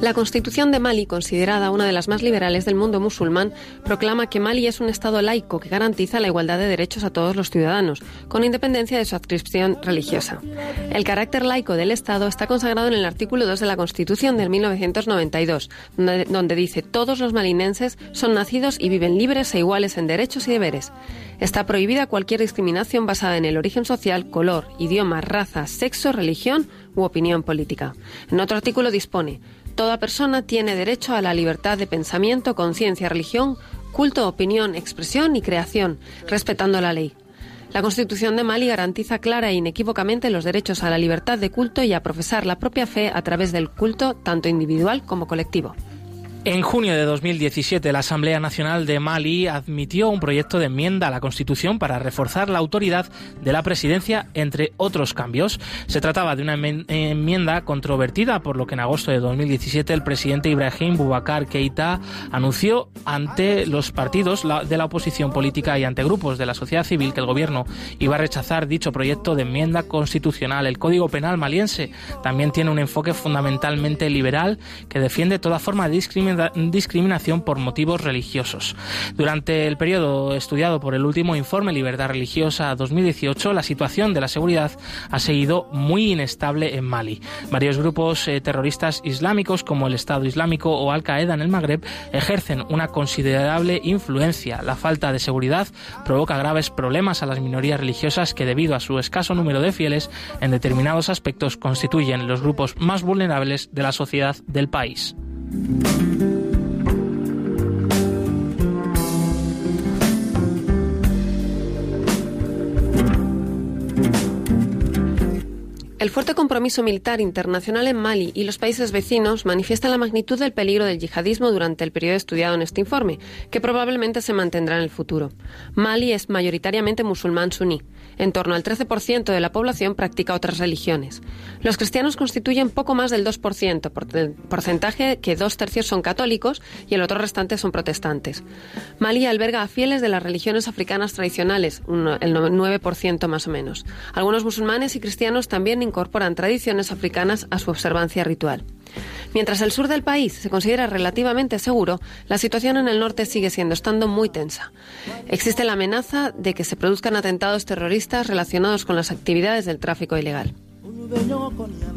La Constitución de Mali, considerada una de las más liberales del mundo musulmán, proclama que Mali es un Estado laico que garantiza la igualdad de derechos a todos los ciudadanos, con independencia de su adscripción religiosa. El carácter laico del Estado está consagrado en el artículo 2 de la Constitución del 1992, donde dice todos los malinenses son nacidos y viven libres e iguales en derechos y deberes. Está prohibida cualquier discriminación basada en el origen social, color, idioma, raza, sexo, religión u opinión política. En otro artículo dispone Toda persona tiene derecho a la libertad de pensamiento, conciencia, religión, culto, opinión, expresión y creación, respetando la ley. La Constitución de Mali garantiza clara e inequívocamente los derechos a la libertad de culto y a profesar la propia fe a través del culto, tanto individual como colectivo. En junio de 2017, la Asamblea Nacional de Mali admitió un proyecto de enmienda a la Constitución para reforzar la autoridad de la presidencia, entre otros cambios. Se trataba de una enmienda controvertida, por lo que en agosto de 2017 el presidente Ibrahim Boubacar Keita anunció ante los partidos de la oposición política y ante grupos de la sociedad civil que el gobierno iba a rechazar dicho proyecto de enmienda constitucional. El Código Penal maliense también tiene un enfoque fundamentalmente liberal que defiende toda forma de discriminación discriminación por motivos religiosos. Durante el periodo estudiado por el último informe Libertad Religiosa 2018, la situación de la seguridad ha seguido muy inestable en Mali. Varios grupos eh, terroristas islámicos como el Estado Islámico o Al-Qaeda en el Magreb ejercen una considerable influencia. La falta de seguridad provoca graves problemas a las minorías religiosas que debido a su escaso número de fieles en determinados aspectos constituyen los grupos más vulnerables de la sociedad del país. El fuerte compromiso militar internacional en Mali y los países vecinos manifiesta la magnitud del peligro del yihadismo durante el periodo estudiado en este informe, que probablemente se mantendrá en el futuro. Mali es mayoritariamente musulmán suní. En torno al 13% de la población practica otras religiones. Los cristianos constituyen poco más del 2%, porcentaje que dos tercios son católicos y el otro restante son protestantes. Mali alberga a fieles de las religiones africanas tradicionales, el 9% más o menos. Algunos musulmanes y cristianos también incorporan tradiciones africanas a su observancia ritual. Mientras el sur del país se considera relativamente seguro, la situación en el norte sigue siendo estando muy tensa. Existe la amenaza de que se produzcan atentados terroristas relacionados con las actividades del tráfico ilegal.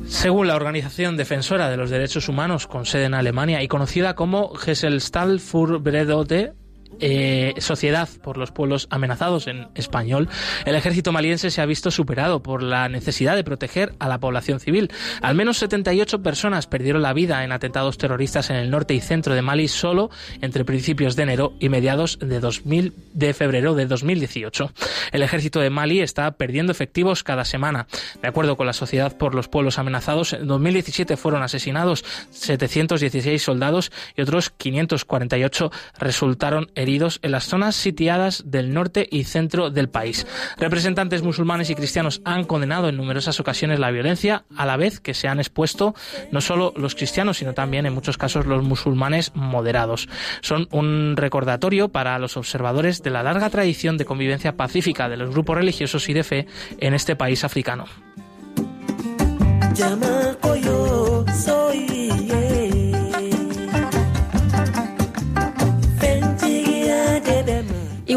Según la organización defensora de los derechos humanos con sede en Alemania y conocida como Gesellschaft eh, Sociedad por los Pueblos Amenazados en español, el ejército maliense se ha visto superado por la necesidad de proteger a la población civil. Al menos 78 personas perdieron la vida en atentados terroristas en el norte y centro de Mali solo entre principios de enero y mediados de, 2000, de febrero de 2018. El ejército de Mali está perdiendo efectivos cada semana. De acuerdo con la Sociedad por los Pueblos Amenazados, en 2017 fueron asesinados 716 soldados y otros 548 resultaron heridos en las zonas sitiadas del norte y centro del país. Representantes musulmanes y cristianos han condenado en numerosas ocasiones la violencia, a la vez que se han expuesto no solo los cristianos, sino también en muchos casos los musulmanes moderados. Son un recordatorio para los observadores de la larga tradición de convivencia pacífica de los grupos religiosos y de fe en este país africano.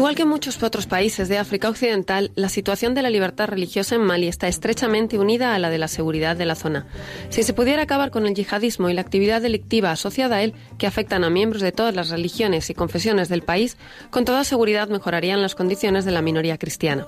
Igual que en muchos otros países de África Occidental, la situación de la libertad religiosa en Mali está estrechamente unida a la de la seguridad de la zona. Si se pudiera acabar con el yihadismo y la actividad delictiva asociada a él, que afectan a miembros de todas las religiones y confesiones del país, con toda seguridad mejorarían las condiciones de la minoría cristiana.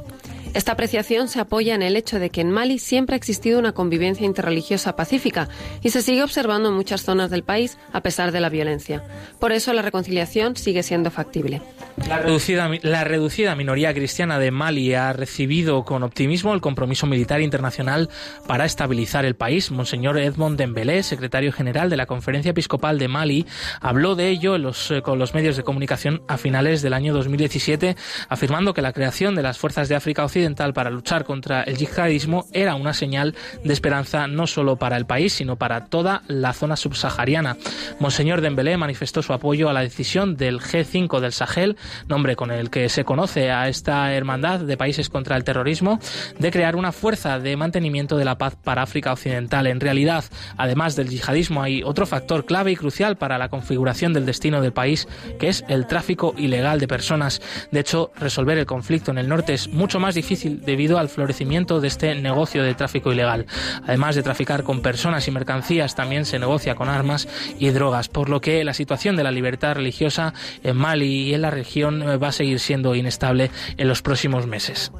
Esta apreciación se apoya en el hecho de que en Mali siempre ha existido una convivencia interreligiosa pacífica y se sigue observando en muchas zonas del país a pesar de la violencia. Por eso la reconciliación sigue siendo factible. La reducida, la reducida minoría cristiana de Mali ha recibido con optimismo el compromiso militar internacional para estabilizar el país. Monseñor Edmond Dembélé, secretario general de la Conferencia Episcopal de Mali, habló de ello eh, con los medios de comunicación a finales del año 2017, afirmando que la creación de las fuerzas de África Occidental para luchar contra el yihadismo era una señal de esperanza no solo para el país, sino para toda la zona subsahariana. Monseñor Dembélé manifestó su apoyo a la decisión del G5 del Sahel nombre con el que se conoce a esta hermandad de países contra el terrorismo, de crear una fuerza de mantenimiento de la paz para África Occidental. En realidad, además del yihadismo, hay otro factor clave y crucial para la configuración del destino del país, que es el tráfico ilegal de personas. De hecho, resolver el conflicto en el norte es mucho más difícil debido al florecimiento de este negocio de tráfico ilegal. Además de traficar con personas y mercancías, también se negocia con armas y drogas, por lo que la situación de la libertad religiosa en Mali y en la región eh, va a seguir siendo inestable en los próximos meses.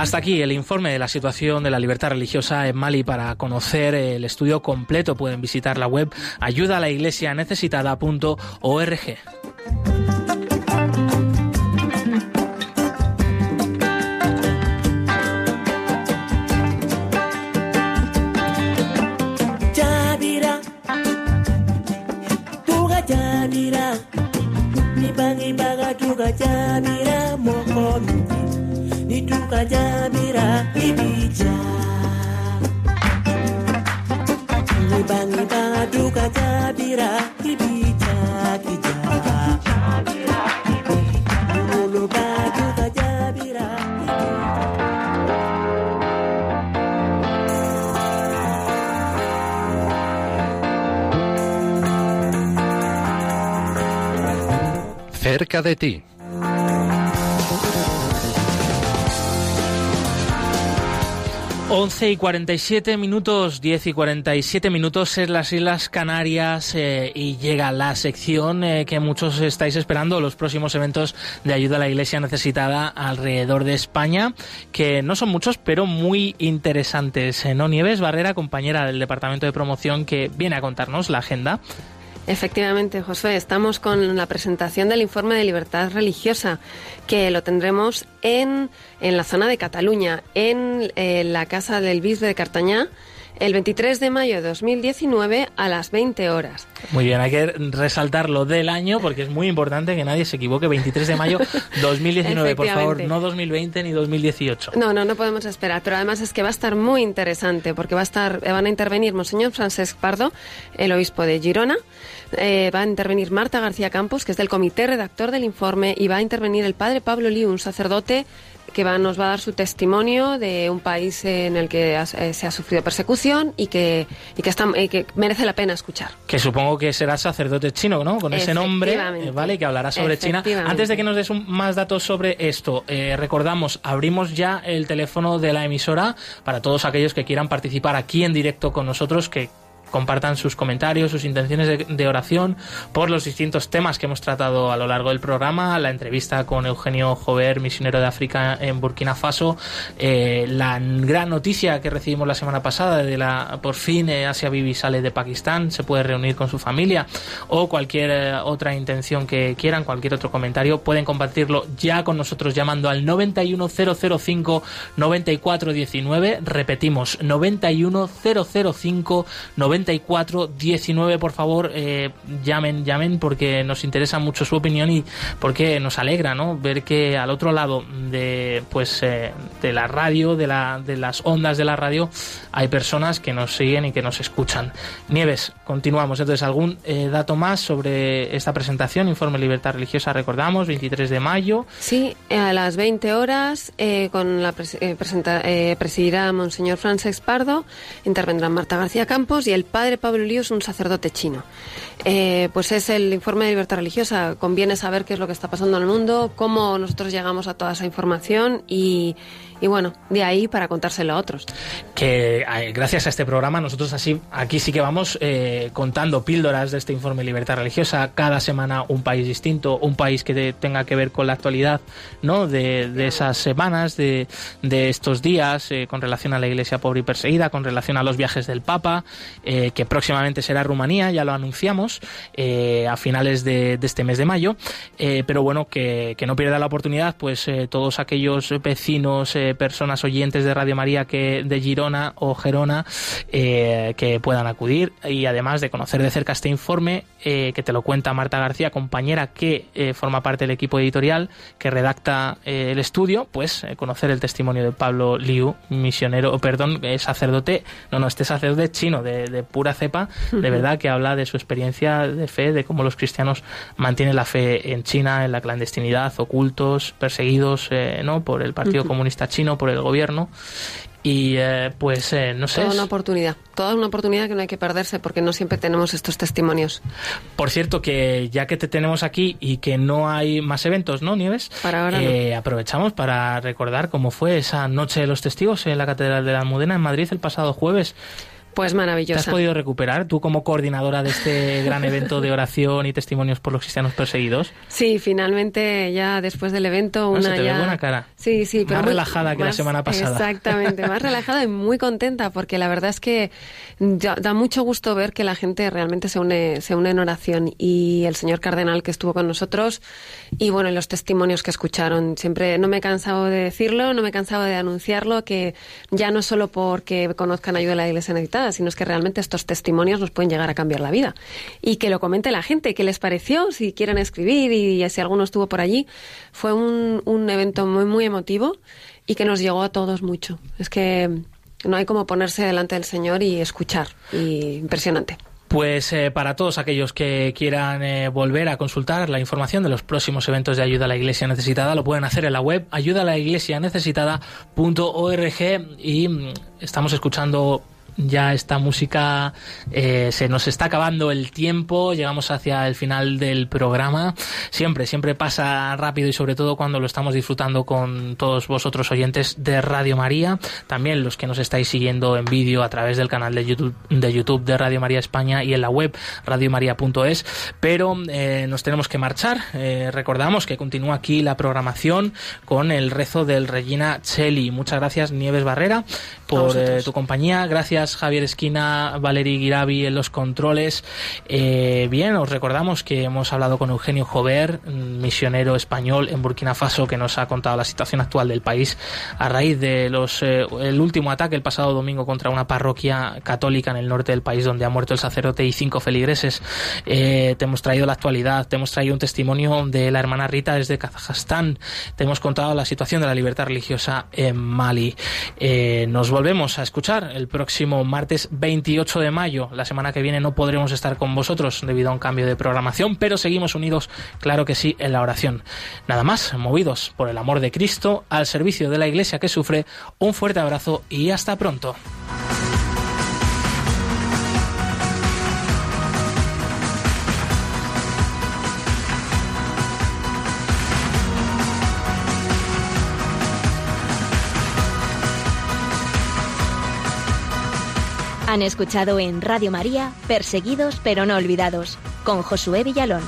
Hasta aquí el informe de la situación de la libertad religiosa en Mali. Para conocer el estudio completo pueden visitar la web ayuda cerca de ti. 11 y 47 minutos, 10 y 47 minutos en las Islas Canarias eh, y llega la sección eh, que muchos estáis esperando, los próximos eventos de ayuda a la Iglesia necesitada alrededor de España, que no son muchos, pero muy interesantes. Eh, ¿No? Nieves Barrera, compañera del Departamento de Promoción, que viene a contarnos la agenda. Efectivamente, Josué, estamos con la presentación del informe de libertad religiosa, que lo tendremos en, en la zona de Cataluña, en eh, la Casa del Bisbe de Cartañá, el 23 de mayo de 2019 a las 20 horas. Muy bien, hay que resaltar lo del año porque es muy importante que nadie se equivoque. 23 de mayo 2019, por favor, no 2020 ni 2018. No, no, no podemos esperar, pero además es que va a estar muy interesante porque va a estar, van a intervenir Monseñor Francesc Pardo, el obispo de Girona, eh, va a intervenir Marta García Campos, que es del comité redactor del informe, y va a intervenir el padre Pablo Liu, un sacerdote que va, nos va a dar su testimonio de un país en el que eh, se ha sufrido persecución y que, y que, está, que merece la pena escuchar. Que supongo que será sacerdote chino, ¿no? Con ese nombre, eh, ¿vale? Que hablará sobre China. Antes de que nos des más datos sobre esto, recordamos, abrimos ya el teléfono de la emisora para todos aquellos que quieran participar aquí en directo con nosotros, que compartan sus comentarios, sus intenciones de, oración por los distintos temas que hemos tratado a lo largo del programa, la entrevista con Eugenio Jover, misionero de África en Burkina Faso, eh, la gran noticia que recibimos la semana pasada de la por fin eh, Asia Bibi sale de Pakistán, se puede reunir con su familia o cualquier eh, otra intención que quieran, cualquier otro comentario, pueden compartirlo ya con nosotros llamando al 91005 9419, repetimos 91005 94 94 19. Por favor, eh, llamen, llamen porque nos interesa mucho su opinión y porque nos alegra, ¿no? Ver que al otro lado de, pues, eh, de la radio, de, la, de las ondas de la radio, hay personas que nos siguen y que nos escuchan. Nieves, continuamos. Entonces, ¿algún eh, dato más sobre esta presentación? Informe Libertad Religiosa, recordamos, 23 de mayo. Sí, a las 20 horas con la pres- presenta- presidirá Monseñor Francesc Pardo, intervendrán Marta García Campos y el padre Pablo Líos, un sacerdote chino. Eh, pues es el informe de libertad religiosa. Conviene saber qué es lo que está pasando en el mundo, cómo nosotros llegamos a toda esa información y, y bueno, de ahí para contárselo a otros. que eh, gracias a este programa nosotros así aquí sí que vamos eh, contando píldoras de este informe libertad religiosa. Cada semana un país distinto un país que te- tenga que ver con la actualidad no de, de esas semanas de, de estos días eh, con relación a la iglesia pobre y perseguida con relación a los viajes del papa que próximamente será Rumanía ya lo anunciamos a finales de, este mes de mayo. Pero bueno que, que no pierda la oportunidad pues todos aquellos vecinos personas oyentes de Radio María que de Girona o Gerona eh, que puedan acudir y además de conocer de cerca este informe eh, que te lo cuenta Marta García, compañera que eh, forma parte del equipo editorial que redacta el estudio, pues conocer el testimonio de Pablo Liu, misionero, perdón, sacerdote, no, no, este sacerdote chino de, de pura cepa, de verdad que habla de su experiencia de fe, de cómo los cristianos mantienen la fe en China, en la clandestinidad, ocultos, perseguidos, ¿no? Por el Partido. Comunista Chino, por el gobierno. Y eh, pues eh, no sé. Toda una oportunidad, toda una oportunidad que no hay que perderse porque no siempre tenemos estos testimonios. Por cierto, que ya que te tenemos aquí y que no hay más eventos, ¿no, Nieves? Para ahora Eh, Aprovechamos para recordar cómo fue esa noche de los testigos en la Catedral de la Almudena en Madrid el pasado jueves. Pues ¿Te maravillosa. has podido recuperar tú como coordinadora de este gran evento de oración y testimonios por los cristianos perseguidos? Sí, finalmente ya después del evento Ah, una se te ve ya buena cara. Sí, sí, pero Más muy- relajada que la más- semana pasada. Exactamente, más relajada y muy contenta porque la verdad es que ya- da mucho gusto ver que la gente realmente se une se une en oración y el señor cardenal que estuvo con nosotros y bueno, los testimonios que escucharon, siempre no me he cansado de decirlo, no me he cansado de anunciarlo que ya no solo porque conozcan ayuda a la Iglesia necesitada, sino es que realmente estos testimonios nos pueden llegar a cambiar la vida y que lo comente la gente, qué les pareció, si quieren escribir y si alguno estuvo por allí. Fue un, un evento muy, muy emotivo y que nos llegó a todos mucho. Es que no hay como ponerse delante del Señor y escuchar. Y impresionante. Pues eh, para todos aquellos que quieran eh, volver a consultar la información de los próximos eventos de ayuda a la Iglesia necesitada, lo pueden hacer en la web ayudalaiglesianecesitada.org y mm, estamos escuchando ya esta música eh, se nos está acabando el tiempo, llegamos hacia el final del programa. Siempre, siempre pasa rápido y sobre todo cuando lo estamos disfrutando con todos vosotros oyentes de Radio María, también los que nos estáis siguiendo en vídeo a través del canal de YouTube de, YouTube de Radio María España y en la web radiomaria.es. Pero eh, nos tenemos que marchar. Eh, recordamos que continúa aquí la programación con el rezo del Regina Cheli. Muchas gracias, Nieves Barrera, por eh, tu compañía. Gracias, Javier Esquina, Valery Guiravi en los controles. Eh, bien, os recordamos que hemos hablado con Eugenio Jover, misionero español en Burkina Faso, que nos ha contado la situación actual del país a raíz de los eh, el último ataque el pasado domingo contra una parroquia católica en el norte del país donde ha muerto el sacerdote y cinco feligreses. Te hemos traído la actualidad, te hemos traído un testimonio de la hermana Rita desde Kazajstán, te hemos contado la situación de la libertad religiosa en Mali. Nos volvemos a escuchar el próximo martes 28 de mayo. La semana que viene no podremos estar con vosotros debido a un cambio de programación, pero seguimos unidos, claro que sí, en la oración. Nada más, movidos por el amor de Cristo, al servicio de la Iglesia que sufre, un fuerte abrazo y hasta pronto. Han escuchado en Radio María Perseguidos pero no olvidados con Josué Villalón.